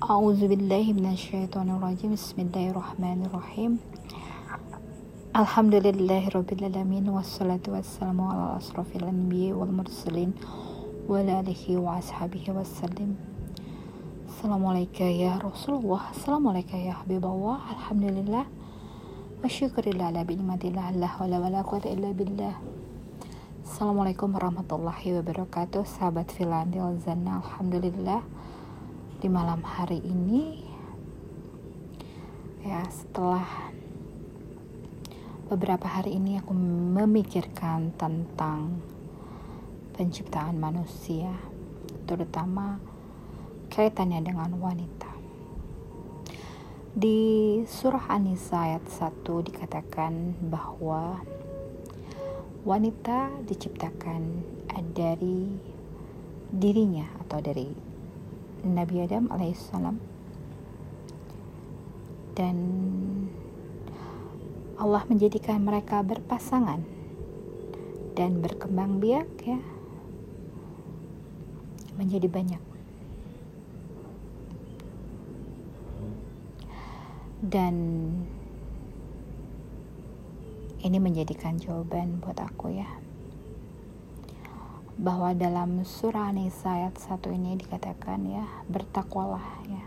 أعوذ بالله من الشيطان الرجيم. بسم الله الرحمن الرحيم. الحمد لله رب العالمين والصلاة والسلام على أشرف الأنبياء والمرسلين وعلى آله وأصحابه وسلم. السلام عليك يا رسول الله. السلام عليك يا حبيب الله. الحمد لله. والشكر لله على بنعمة الله لا حول ولا قوة إلا بالله. Assalamualaikum warahmatullahi wabarakatuh Sahabat Filandil Zana Alhamdulillah Di malam hari ini Ya setelah Beberapa hari ini aku memikirkan tentang Penciptaan manusia Terutama Kaitannya dengan wanita. Di surah An-Nisa ayat 1 dikatakan bahwa wanita diciptakan dari dirinya atau dari Nabi Adam alaihissalam dan Allah menjadikan mereka berpasangan dan berkembang biak ya. Menjadi banyak. Dan ini menjadikan jawaban buat aku ya bahwa dalam surah Nisa ayat 1 ini dikatakan ya bertakwalah ya.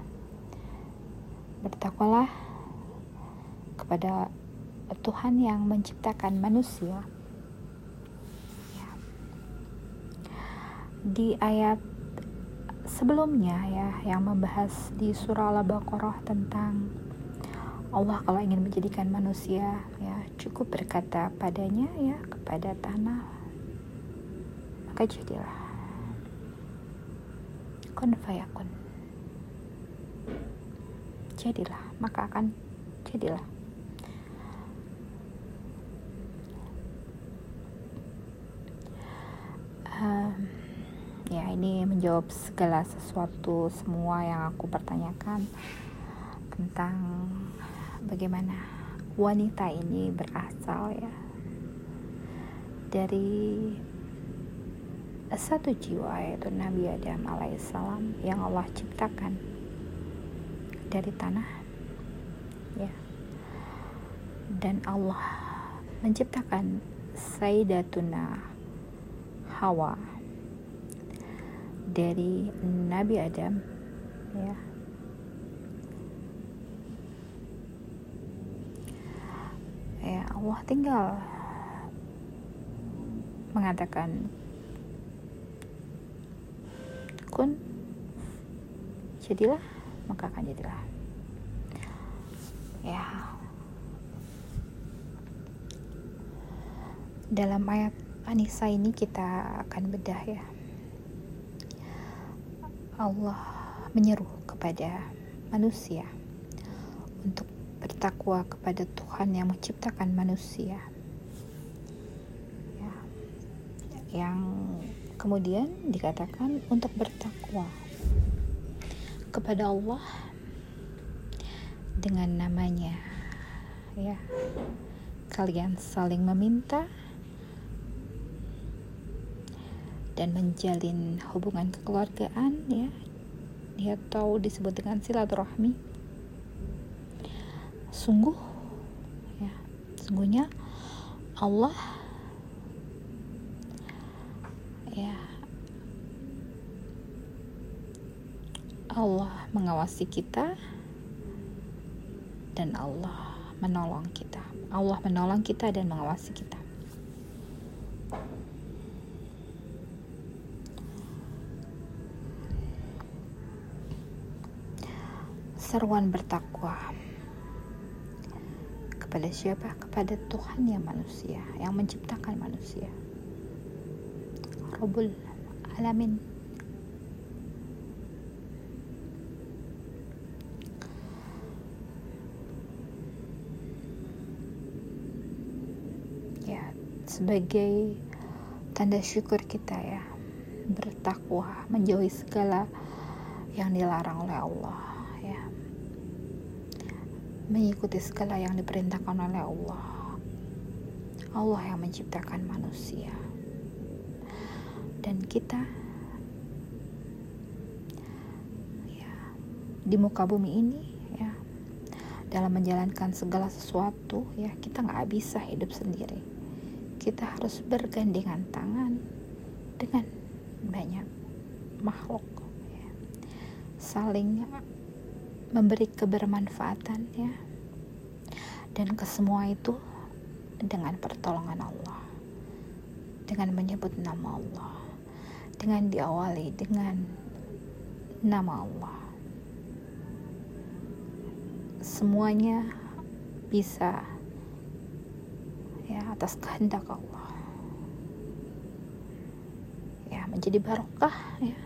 Bertakwalah kepada Tuhan yang menciptakan manusia. Ya. di ayat sebelumnya ya yang membahas di surah Al-Baqarah tentang Allah kalau ingin menjadikan manusia ya cukup berkata padanya ya kepada tanah maka jadilah kun fayakun jadilah maka akan jadilah. Um, ya ini menjawab segala sesuatu semua yang aku pertanyakan tentang bagaimana wanita ini berasal ya. Dari satu jiwa yaitu Nabi Adam alaihissalam yang Allah ciptakan dari tanah. Ya. Dan Allah menciptakan Sayyidatuna Hawa dari Nabi Adam ya. Ya Allah tinggal mengatakan kun jadilah maka akan jadilah. Ya. Dalam ayat Anissa ini kita akan bedah ya. Allah menyeru kepada manusia untuk bertakwa kepada Tuhan yang menciptakan manusia. Ya, yang kemudian dikatakan untuk bertakwa kepada Allah dengan namanya. Ya kalian saling meminta dan menjalin hubungan kekeluargaan ya. Tahu disebut dengan silaturahmi. Sungguh ya sungguhnya Allah ya Allah mengawasi kita dan Allah menolong kita Allah menolong kita dan mengawasi kita seruan bertakwa kepada siapa? Kepada Tuhan yang manusia, yang menciptakan manusia. Rabbul Alamin. Ya, sebagai tanda syukur kita ya, bertakwa, menjauhi segala yang dilarang oleh Allah mengikuti segala yang diperintahkan oleh Allah. Allah yang menciptakan manusia. Dan kita ya di muka bumi ini ya dalam menjalankan segala sesuatu ya kita nggak bisa hidup sendiri. Kita harus bergandengan tangan dengan banyak makhluk ya. saling memberi kebermanfaatan ya. Dan kesemua itu dengan pertolongan Allah dengan menyebut nama Allah dengan diawali dengan nama Allah. Semuanya bisa ya atas kehendak Allah. Ya menjadi barokah ya.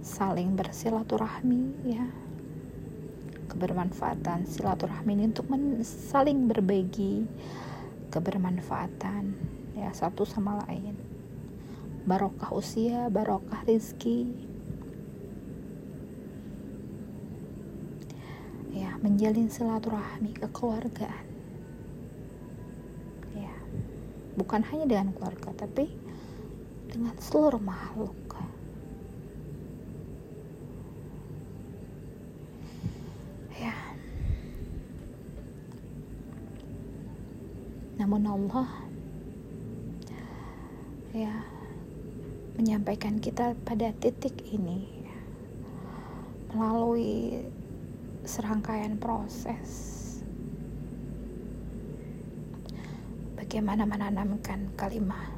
Saling bersilaturahmi ya. Kebermanfaatan silaturahmi ini untuk saling berbagi kebermanfaatan ya satu sama lain barokah usia barokah rizki. Ya menjalin silaturahmi kekeluargaan. Ya bukan hanya dengan keluarga tapi dengan seluruh makhluk. Namun Allah ya menyampaikan kita pada titik ini melalui serangkaian proses bagaimana menanamkan kalimat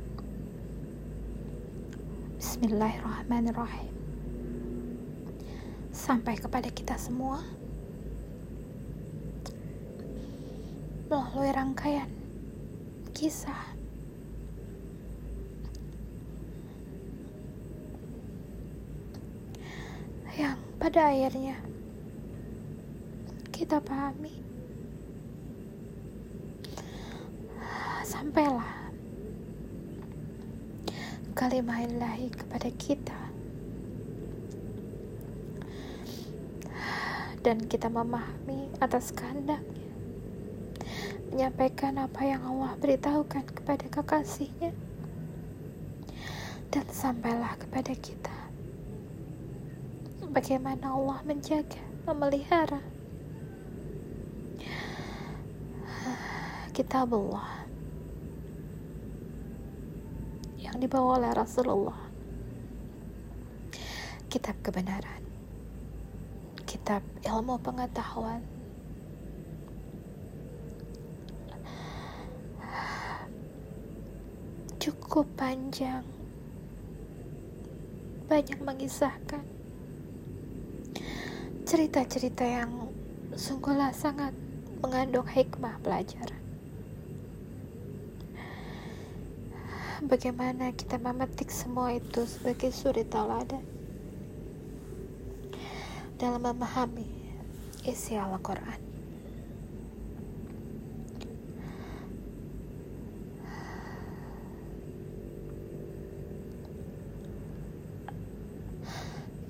Bismillahirrahmanirrahim sampai kepada kita semua melalui rangkaian kisah. Pada akhirnya. Kita pahami. Sampailah kalimah ilahi kepada kita. Dan kita memahami atas kehendaknya. Menyampaikan apa yang Allah beritahukan kepada kekasihnya. Dan sampailah kepada kita bagaimana Allah menjaga, memelihara? Kitab Allah yang dibawa oleh Rasulullah. Kitab kebenaran. Kitab ilmu pengetahuan. Cukup panjang, banyak mengisahkan cerita-cerita yang sungguhlah sangat mengandung hikmah pelajaran. Bagaimana kita memetik semua itu sebagai suri tauladan dalam memahami isi Al-Quran.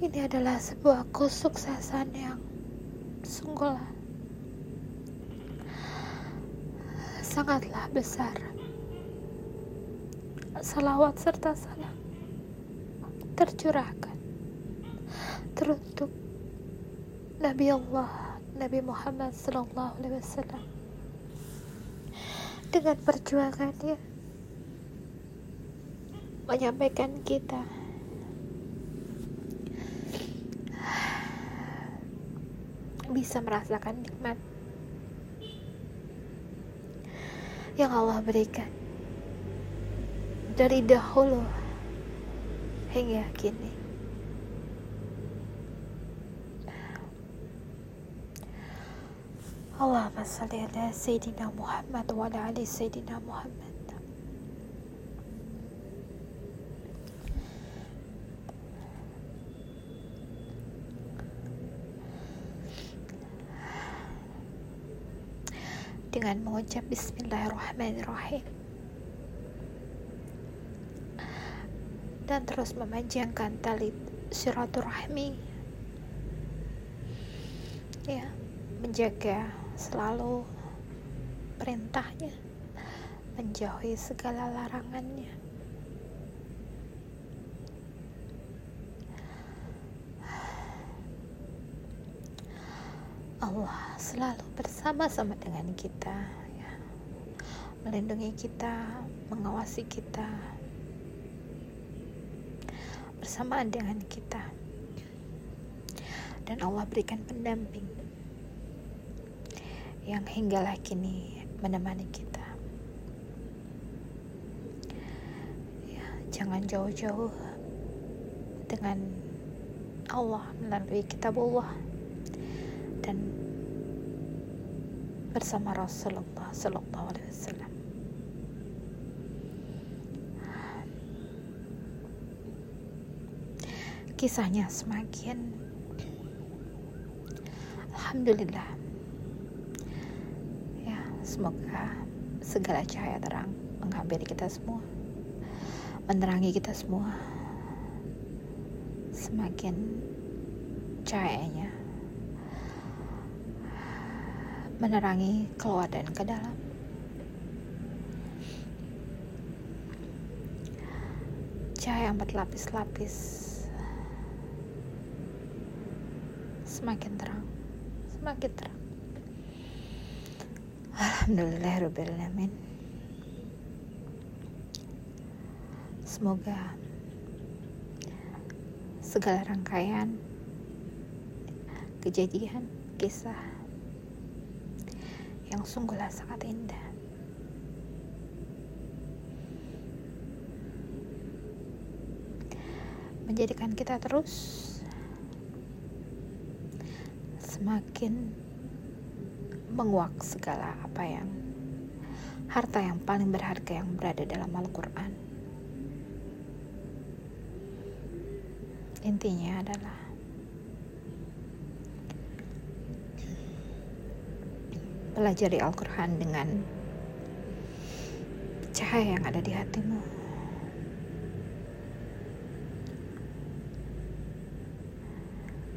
Ini adalah sebuah kesuksesan yang sungguhlah sangatlah besar. Salawat serta salam tercurahkan teruntuk Nabi Allah Nabi Muhammad Sallallahu Alaihi Wasallam dengan perjuangannya menyampaikan kita bisa merasakan nikmat yang Allah berikan dari dahulu hingga kini. Allahumma salli ala Sayyidina Muhammad wa ala ali Sayyidina Muhammad. Dengan mengucap Bismillahirrahmanirrahim. Dan terus memanjangkan tali silaturahmi. Ya menjaga selalu perintahnya menjauhi segala larangannya. Allah selalu bersama-sama dengan kita ya. melindungi kita mengawasi kita bersamaan dengan kita dan Allah berikan pendamping yang hinggalah kini menemani kita ya, jangan jauh-jauh dengan Allah melalui kitab Allah dan bersama Rasulullah Sallallahu Alaihi Wasallam. Kisahnya semakin Alhamdulillah. Ya semoga segala cahaya terang menghampiri kita semua menerangi kita semua. Semakin cahayanya menerangi keluar dan ke dalam. Cahaya yang berlapis-lapis semakin terang semakin terang. Alhamdulillahirrahmanirrahim semoga segala rangkaian kejadian kisah yang sungguhlah sangat indah menjadikan kita terus semakin menguak segala apa yang harta yang paling berharga yang berada dalam Al-Quran. Intinya adalah pelajari Al-Quran dengan cahaya yang ada di hatimu.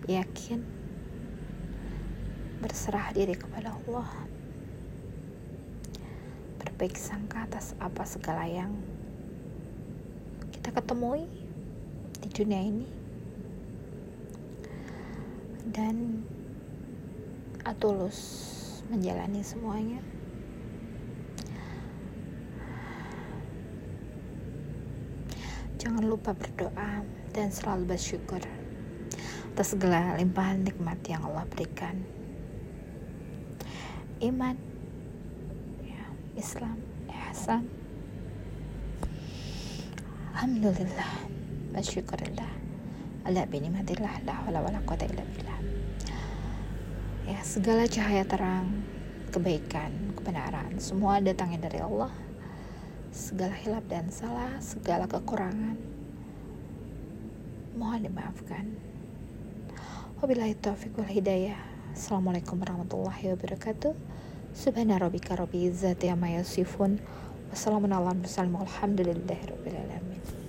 Yakin berserah diri kepada Allah berbaik sangka atas apa segala yang kita ketemui di dunia ini dan atulus menjalani semuanya. Jangan lupa berdoa dan selalu bersyukur atas segala limpahan nikmat yang Allah berikan. Iman ya, Islam ihsan Alhamdulillah Masyukurillah Ala binimatillah La wala wala quwata illa billah Ya segala cahaya terang Kebaikan, kebenaran Semua datangnya dari Allah Segala hilap dan salah Segala kekurangan Mohon dimaafkan Wabillahi taufiq wal hidayah Assalamualaikum warahmatullahi wabarakatuh. Subhana rabbika rabbil izzati amma yasifun. Wassalamualaikum warahmatullahi wabarakatuh. Alhamdulillahirabbil alamin.